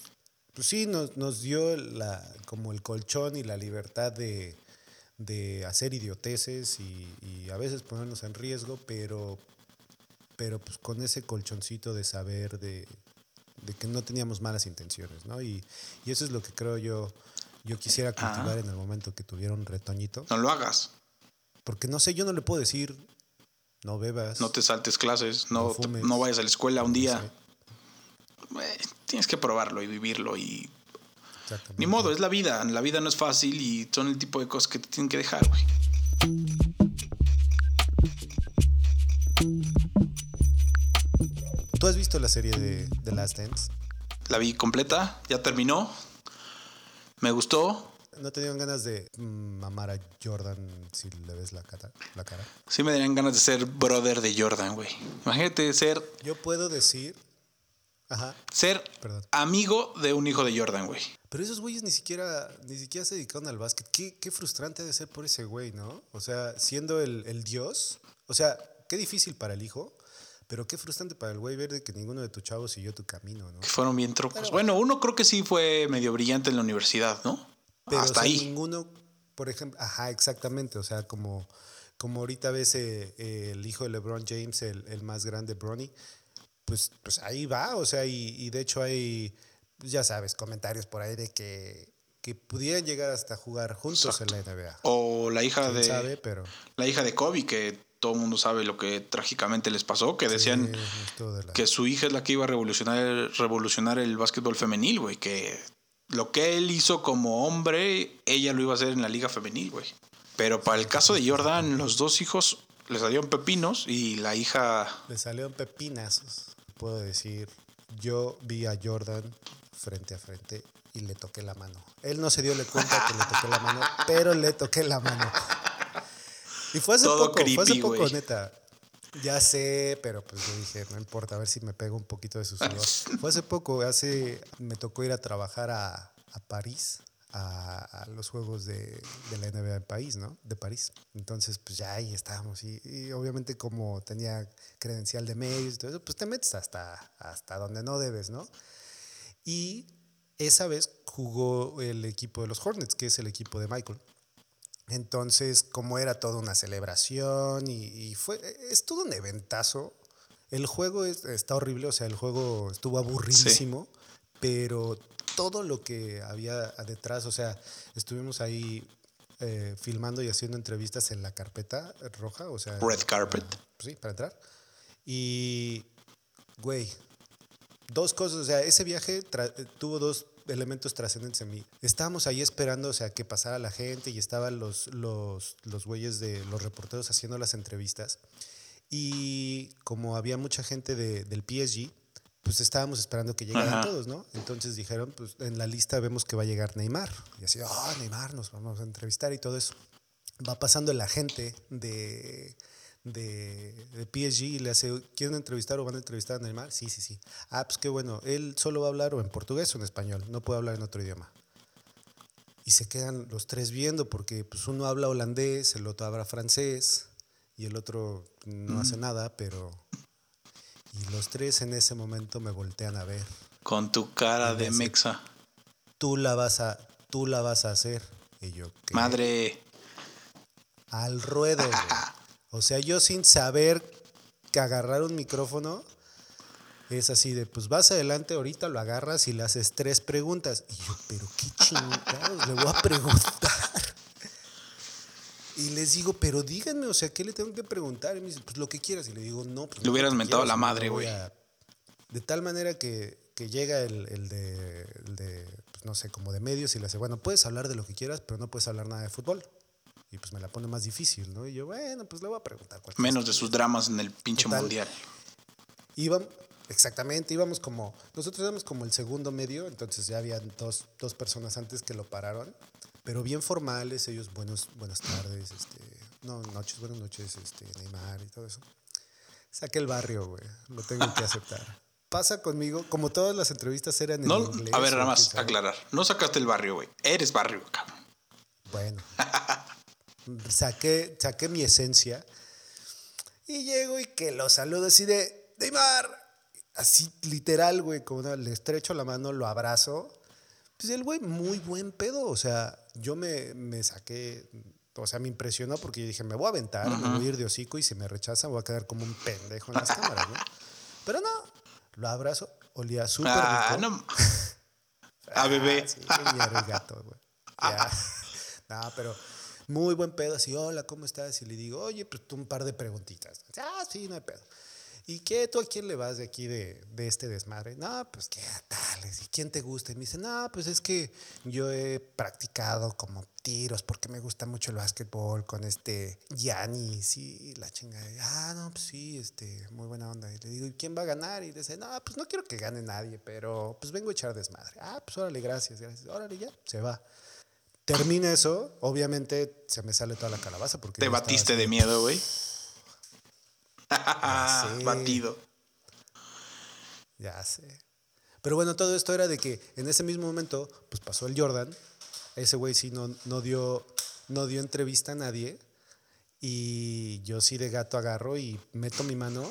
pues sí, nos, nos dio la, como el colchón y la libertad de, de hacer idioteces y, y, a veces ponernos en riesgo, pero, pero pues con ese colchoncito de saber de, de que no teníamos malas intenciones, ¿no? Y, y, eso es lo que creo yo, yo quisiera cultivar ah. en el momento que tuviera un retoñito. No lo hagas. Porque no sé, yo no le puedo decir, no bebas. No te saltes clases, no, no, vayas a la escuela un día. Eh, tienes que probarlo y vivirlo y... Ni modo, es la vida. La vida no es fácil y son el tipo de cosas que te tienen que dejar, güey. ¿Tú has visto la serie de The Last Dance? La vi completa, ya terminó. Me gustó. ¿No te dieron ganas de mamar a Jordan si le ves la cara? La cara? Sí me darían ganas de ser brother de Jordan, güey. Imagínate ser... Yo puedo decir... Ajá. Ser Perdón. amigo de un hijo de Jordan, güey. Pero esos güeyes ni siquiera, ni siquiera se dedicaron al básquet. Qué, qué frustrante ha de ser por ese güey, ¿no? O sea, siendo el, el dios. O sea, qué difícil para el hijo. Pero qué frustrante para el güey ver de que ninguno de tus chavos siguió tu camino, ¿no? Que fueron bien trucos. Bueno, uno creo que sí fue medio brillante en la universidad, ¿no? Pero Hasta ahí. ninguno, por ejemplo, ajá, exactamente, o sea, como, como ahorita ves eh, eh, el hijo de LeBron James, el, el, más grande, Bronny, pues, pues ahí va, o sea, y, y de hecho hay, pues ya sabes, comentarios por ahí de que, que pudieran llegar hasta jugar juntos Exacto. en la NBA. O la hija de sabe, pero... la hija de Kobe que todo el mundo sabe lo que trágicamente les pasó, que decían sí, la... que su hija es la que iba a revolucionar, revolucionar el básquetbol femenil, güey, que lo que él hizo como hombre, ella lo iba a hacer en la liga femenil, güey. Pero para el caso de Jordan, los dos hijos le salieron pepinos y la hija... Le salieron pepinazos, puedo decir. Yo vi a Jordan frente a frente y le toqué la mano. Él no se dio cuenta que le toqué la mano, <laughs> pero le toqué la mano. Y fue hace Todo poco, creepy, fue hace poco, neta. Ya sé, pero pues yo dije, no importa, a ver si me pego un poquito de su sudor. <laughs> fue hace poco, hace, me tocó ir a trabajar a, a París, a, los juegos de, la NBA de París, ¿no? De París. Entonces, pues ya ahí estábamos. Y, obviamente como tenía credencial de medios y todo eso, pues te metes hasta, hasta donde no debes, ¿no? Y esa vez jugó el equipo de los Hornets, que es el equipo de Michael. Entonces, como era toda una celebración y, fue, es todo un eventazo. El juego está horrible, o sea, el juego estuvo aburridísimo, pero todo lo que había detrás, o sea, estuvimos ahí eh, filmando y haciendo entrevistas en la carpeta roja, o sea... Red carpet. sí, para entrar. Y, güey, dos cosas, o sea, ese viaje tuvo dos elementos trascendentes en mí. Estábamos ahí esperando, o sea, que pasara la gente y estaban los, los, los güeyes de los reporteros haciendo las entrevistas. Y como había mucha gente de, del PSG, pues estábamos esperando que llegaran todos, ¿no? Entonces dijeron, pues en la lista vemos que va a llegar Neymar. Y así, oh, Neymar, nos vamos a entrevistar y todo eso. Va pasando la gente de, de, de, PSG y le hace, ¿quieren entrevistar o van a entrevistar a Neymar? Sí, sí, sí. Ah, pues qué bueno, él solo va a hablar o en portugués o en español, no puede hablar en otro idioma. Y se quedan los tres viendo porque pues uno habla holandés, el otro habla francés y el otro no hace nada, pero... Y los tres en ese momento me voltean a ver. Con tu cara de mexa. Tú la vas a, tú la vas a hacer. Y yo, Madre. Al ruedo, <laughs> O sea, yo sin saber que agarrar un micrófono es así de, pues vas adelante, ahorita lo agarras y le haces tres preguntas. Y yo, pero qué chingados, le voy a preguntar. Y les digo, pero díganme, o sea, ¿qué le tengo que preguntar? Y me dice, pues lo que quieras. Y le digo, no, pues. Le hubieras mentado la madre, güey. De tal manera que, llega el, el, de, el de pues, no sé, como de medios y le dice, bueno, puedes hablar de lo que quieras, pero no puedes hablar nada de fútbol. Y pues me la pone más difícil, ¿no? Y yo, bueno, pues le voy a preguntar. Menos de sus dramas en el pinche mundial. Íbamos, exactamente, íbamos como, nosotros éramos como el segundo medio, entonces ya había dos, dos personas antes que lo pararon, pero bien formales, ellos buenos, buenas tardes, este, no, noches, buenas noches, este, Neymar y todo eso. Saqué el barrio, güey, lo tengo que aceptar. <laughs> Pasa conmigo, como todas las entrevistas eran en inglés. A ver, nada más aclarar, no sacaste el barrio, güey, eres barrio, cabrón. Bueno. <laughs> saqué, saqué mi esencia y llego y que lo saludo así de, Neymar, así literal, güey, como le estrecho la mano, lo abrazo. Pues el güey, muy buen pedo, o sea, yo me, me saqué, o sea, me impresionó porque yo dije, me voy a aventar, me voy a ir de hocico y si me rechaza voy a quedar como un pendejo en las cámaras, ¿no? Pero no, lo abrazo, olía súper ah, rico. No. A <laughs> bebé. Ah, sí, gato, güey. Ya. <laughs> No, pero muy buen pedo, así, hola, ¿cómo estás? Y le digo, oye, pues tú un par de preguntitas. Ah, sí, no hay pedo. ¿Y qué? ¿Tú a quién le vas de aquí de, de este desmadre? No, pues qué tal. ¿Y quién te gusta? Y me dice, no, pues es que yo he practicado como tiros porque me gusta mucho el básquetbol con este Yanis y la chingada. Ah, no, pues sí, este, muy buena onda. Y le digo, ¿y quién va a ganar? Y dice, no, pues no quiero que gane nadie, pero pues vengo a echar desmadre. Ah, pues órale, gracias, gracias. Órale, ya, se va. Termina eso, obviamente se me sale toda la calabaza. Porque Te batiste de miedo, güey. <laughs> Batido. Ya sé. Pero bueno, todo esto era de que en ese mismo momento, pues pasó el Jordan. Ese güey sí no, no, dio, no dio entrevista a nadie. Y yo sí de gato agarro y meto mi mano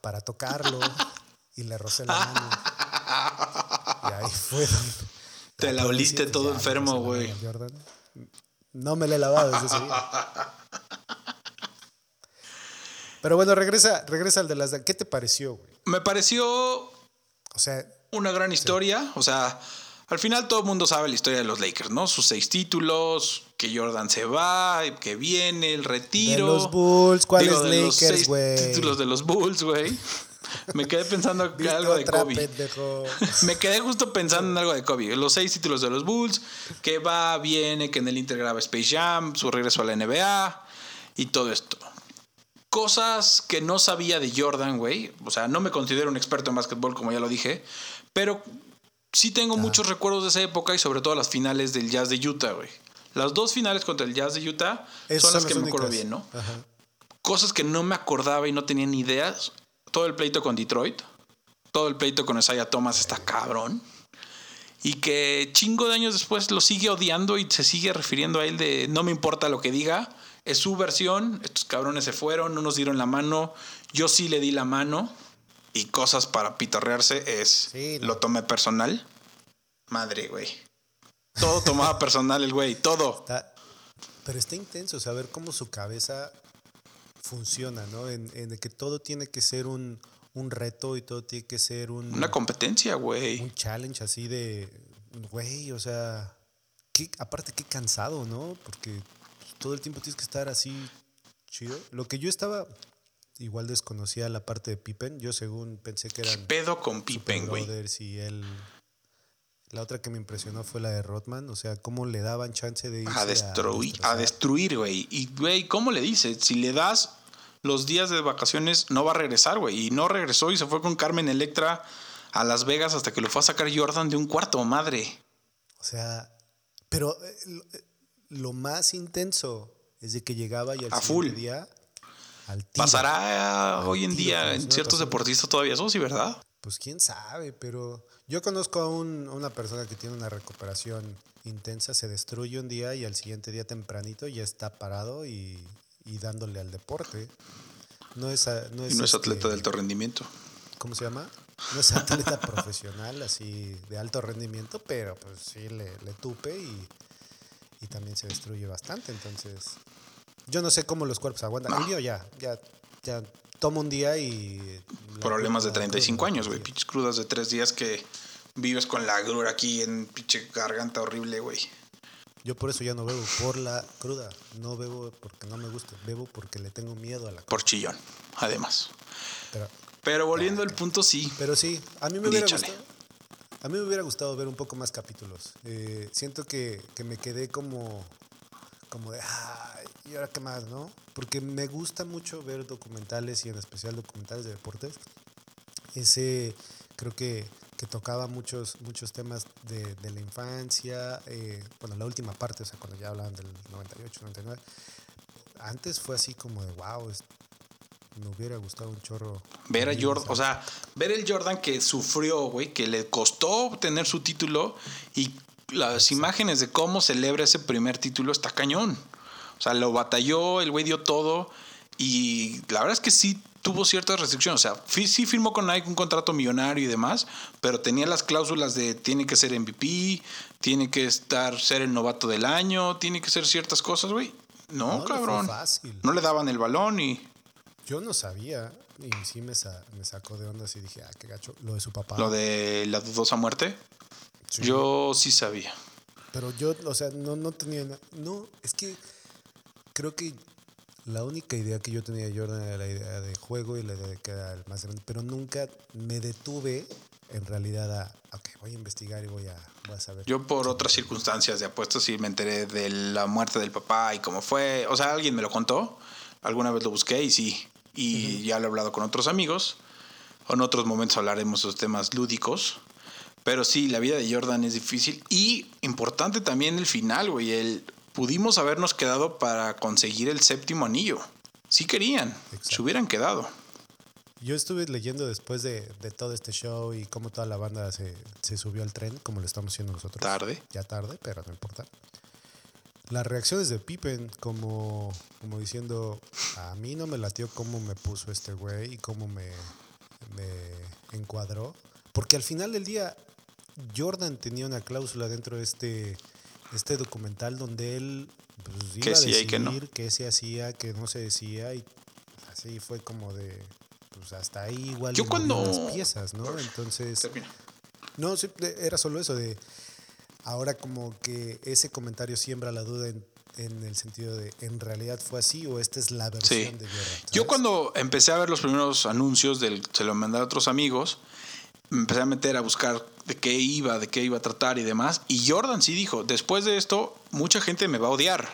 para tocarlo. <laughs> y le rocé la mano. Y ahí fue te la oliste todo enfermo, güey. No me la he lavado desde ese día. <laughs> Pero bueno, regresa, regresa al de las... ¿Qué te pareció, güey? Me pareció... O sea... Una gran historia. O sea, al final todo el mundo sabe la historia de los Lakers, ¿no? Sus seis títulos, que Jordan se va, que viene, el retiro. De los Bulls, ¿cuáles Lakers, güey? Títulos de los Bulls, güey. <laughs> Me quedé pensando algo de Kobe. <laughs> Me quedé justo pensando en algo de Kobe. Los seis títulos de los Bulls, que va, viene, que en el Inter graba Space Jam, su regreso a la NBA y todo esto. Cosas que no sabía de Jordan, güey. O sea, no me considero un experto en básquetbol, como ya lo dije, pero sí tengo muchos recuerdos de esa época y sobre todo las finales del Jazz de Utah, güey. Las dos finales contra el Jazz de Utah son las que me acuerdo bien, ¿no? Cosas que no me acordaba y no tenía ni ideas todo el pleito con Detroit, todo el pleito con Isaiah Thomas está cabrón. y que chingo de años después lo sigue odiando y se sigue refiriendo a él de no me importa lo que diga, es su versión, estos cabrones se fueron, no nos dieron la mano, yo sí le di la mano y cosas para pitorrearse es Sí, no. lo tomé personal. Madre, güey. Todo tomaba <laughs> personal el güey, todo. Está- pero está intenso saber cómo su cabeza funciona, ¿no? En, en que todo tiene que ser un, un reto y todo tiene que ser un, Una competencia, güey. un challenge así de, güey, o sea, qué, aparte qué cansado, ¿no? Porque todo el tiempo tienes que estar así chido. Lo que yo estaba, igual desconocía la parte de Pippen, yo según pensé que eran Pedo con Pippen, güey. Y él... La otra que me impresionó fue la de Rodman, o sea, cómo le daban chance de irse A destruir, a destruir, güey. Y, güey, ¿cómo le dices? Si le das los días de vacaciones, no va a regresar, güey. Y no regresó y se fue con Carmen Electra a Las Vegas hasta que lo fue a sacar Jordan de un cuarto, madre. O sea, pero eh, lo, eh, lo más intenso es de que llegaba y al A full. día al tiro. Pasará hoy en día en ciertos deportistas todavía eso, sí, ¿verdad? Pues quién sabe, pero yo conozco a un- una persona que tiene una recuperación intensa, se destruye un día y al siguiente día tempranito ya está parado y, y dándole al deporte. No es, no es, Y no es este, atleta de alto rendimiento. ¿Cómo se llama? No es atleta <laughs> profesional, así de alto rendimiento, pero pues sí le, le tupe y, y también se destruye bastante. Entonces, yo no sé cómo los cuerpos aguantan. El mío ya, ya, ya toma un día y. Problemas de cruda, 35 cruda, años, güey. Pinches crudas de tres días que vives con la grura aquí en pinche garganta horrible, güey. Yo por eso ya no bebo, por la cruda. No bebo porque no me gusta, bebo porque le tengo miedo a la cruda. Por chillón, además. Pero, Pero volviendo al punto, sí. pero sí, a mí me hubiera Díchale. gustado. A mí me hubiera gustado ver un poco más capítulos. Eh, siento que, que me quedé como, como de, ay, ¿y ahora qué más, no? Porque me gusta mucho ver documentales y en especial documentales de deportes. Ese creo que, que tocaba muchos, muchos temas de, de la infancia, eh, bueno, la última parte, o sea, cuando ya hablaban del 98, 99. Antes fue así como de, wow, es- me hubiera gustado un chorro. Ver a Jordan, o sea, ver el Jordan que sufrió, güey, que le costó obtener su título y las imágenes de cómo celebra ese primer título está cañón. O sea, lo batalló, el güey dio todo y la verdad es que sí tuvo ciertas restricciones. O sea, sí firmó con Nike un contrato millonario y demás, pero tenía las cláusulas de tiene que ser MVP, tiene que estar ser el novato del año, tiene que ser ciertas cosas, güey. No, No, cabrón. fácil. No le daban el balón y Yo no sabía y sí me, sa- me sacó de onda y dije, ah, qué gacho, lo de su papá. lo de la dudosa muerte. Sí. Yo sí sabía. Pero yo, o sea, no, no tenía nada. No, es que creo que la única idea que yo tenía de Jordan era la idea de juego y la idea de que era el más grande, pero nunca me detuve en realidad a, ok, voy a investigar y voy a, voy a saber. Yo por otras circunstancias de apuestas sí me enteré de la muerte del papá y cómo fue. O sea, alguien me lo contó. Alguna vez lo busqué y sí. Y ya lo he hablado con otros amigos. En otros momentos hablaremos de esos temas lúdicos. Pero sí, la vida de Jordan es difícil. Y importante también el final, güey. El, pudimos habernos quedado para conseguir el séptimo anillo. Sí querían. Se Exacto. hubieran quedado. Yo estuve leyendo después de, de todo este show y cómo toda la banda se, se subió al tren, como lo estamos haciendo nosotros. Tarde. Ya tarde, pero no importa. Las reacciones de Pippen, como, como diciendo, a mí no me latió cómo me puso este güey y cómo me, me encuadró. Porque al final del día, Jordan tenía una cláusula dentro de este, este documental donde él pues, iba Que a decidir que no. qué se hacía, qué no se decía. Y así fue como de, pues hasta ahí igual Yo cuando- las piezas, ¿no? Entonces... Termina. No, era solo eso de ahora como que ese comentario siembra la duda en, en el sentido de en realidad fue así o esta es la versión Sí. de Jordan. Yo ¿sabes? cuando empecé a ver los primeros anuncios del, se lo mandé a otros amigos, me empecé a meter a buscar de qué iba, de qué iba a tratar y demás. Y Jordan sí dijo, después de esto, mucha gente me va a odiar.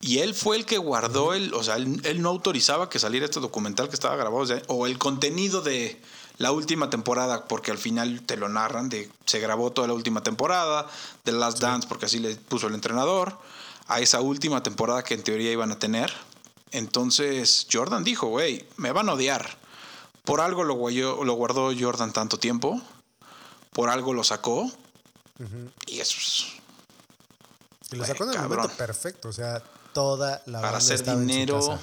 Y él fue el que guardó el, o sea, él, él no autorizaba que saliera este documental que estaba grabado, o, sea, o el contenido de la última temporada, porque al final te lo narran, de se grabó toda la última temporada, de Last Dance, porque así le puso el entrenador, a esa última temporada que en teoría iban a tener. Entonces Jordan dijo, güey, me van a odiar. Por algo lo, guayó- lo guardó Jordan tanto tiempo, por algo lo sacó Y eso es. Y lo sacó en el momento perfecto. O sea, toda la Para hacer dinero.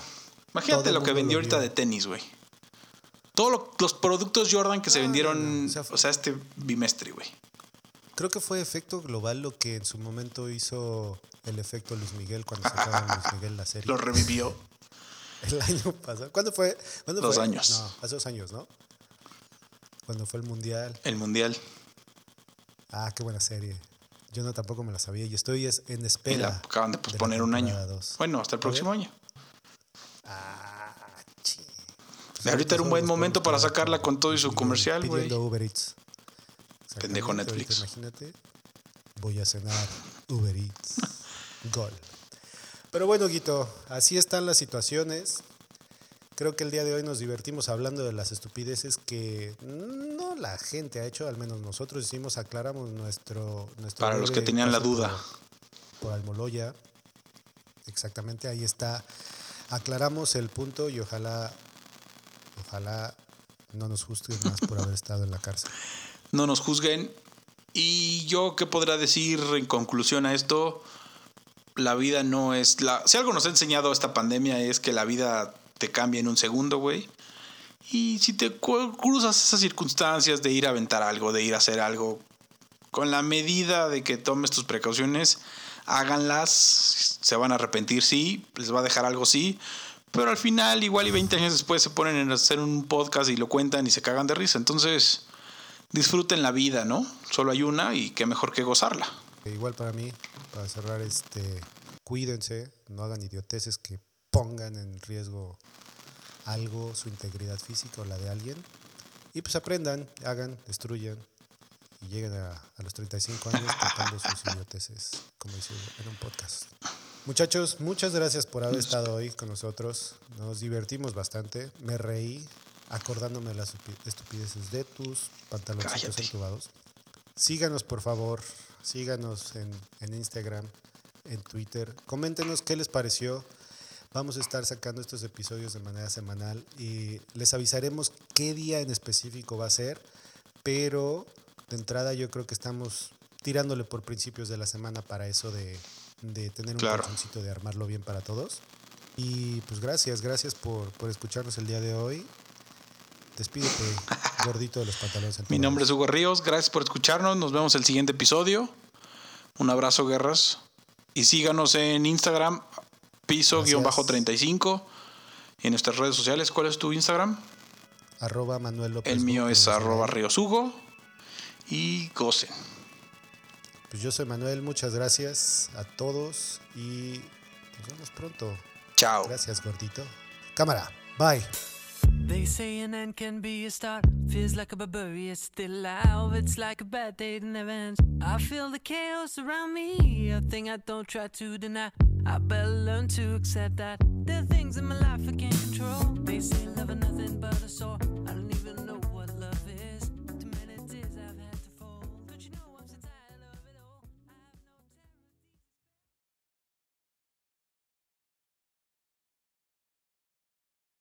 Imagínate lo que vendió ahorita de tenis, güey. Todos los productos Jordan que se vendieron, o sea, este bimestre, güey. Creo que fue efecto global lo que en su momento hizo el efecto Luis Miguel cuando sacaban <laughs> Luis Miguel la serie. Lo revivió. El <laughs> año pasado. ¿Cuándo fue? dos años. No, hace dos años, ¿no? Cuando fue el Mundial. El Mundial. Ah, qué buena serie. Yo no tampoco me la sabía y estoy en espera. Y la acaban de posponer un año. Bueno, hasta el próximo año. Ah, chi. ahorita era un buen momento para sacarla con todo y su comercial, güey. Pidiendo Uber Eats. Pendejo Netflix. Imagínate, voy a cenar Uber Eats. <laughs> Gol. Pero bueno, Guito, así están las situaciones. Creo que el día de hoy nos divertimos hablando de las estupideces que no la gente ha hecho, al menos nosotros hicimos, aclaramos nuestro... nuestro Para los que tenían la duda. Por, por Almoloya. Exactamente, ahí está. Aclaramos el punto y ojalá, ojalá no nos juzguen más por haber estado en la cárcel. <laughs> No nos juzguen. Y yo, ¿qué podrá decir en conclusión a esto? La vida no es... La... Si algo nos ha enseñado esta pandemia es que la vida te cambia en un segundo, güey. Y si te cruzas esas circunstancias de ir a aventar algo, de ir a hacer algo, con la medida de que tomes tus precauciones, háganlas, se van a arrepentir, sí, les va a dejar algo, sí, pero al final, igual y 20 años después, se ponen a hacer un podcast y lo cuentan y se cagan de risa. Entonces, disfruten la vida, ¿no? Solo hay una y qué mejor que gozarla. Igual para mí, para cerrar, este, cuídense, no hagan idioteces que pongan en riesgo algo, su integridad física o la de alguien. Y pues aprendan, hagan, destruyan y lleguen a, los 35 años contando sus <laughs> idioteces, como dice en un podcast. Muchachos, muchas gracias por haber estado hoy con nosotros. Nos divertimos bastante. Me reí acordándome de las estupideces de tus pantaloncitos entubados. Síganos, por favor. Síganos en, en Instagram, en Twitter. Coméntenos qué les pareció Vamos a estar sacando estos episodios de manera semanal y les avisaremos qué día en específico va a ser, pero de entrada yo creo que estamos tirándole por principios de la semana para eso de, tener un claro. de armarlo bien para todos. Y pues gracias, gracias por, por escucharnos el día de hoy. Despídete, <laughs> gordito de los pantalones. Mi nombre es Hugo Ríos, gracias por escucharnos, nos vemos el siguiente episodio. Un abrazo, guerras. Y síganos en Instagram, piso-35 en nuestras redes sociales. ¿Cuál es tu Instagram? Arroba Manuel López. El mío es arroba Riosugo y gocen. Pues yo soy Manuel, muchas gracias a todos y nos vemos pronto. Chao. Gracias, gordito. Cámara, bye. They say an end can be a start. Feels like a barbarian still alive. It's like a bad day that never ends. I feel the chaos around me. A thing I don't try to deny. I better learn to accept that there are things in my life I can't control. They say love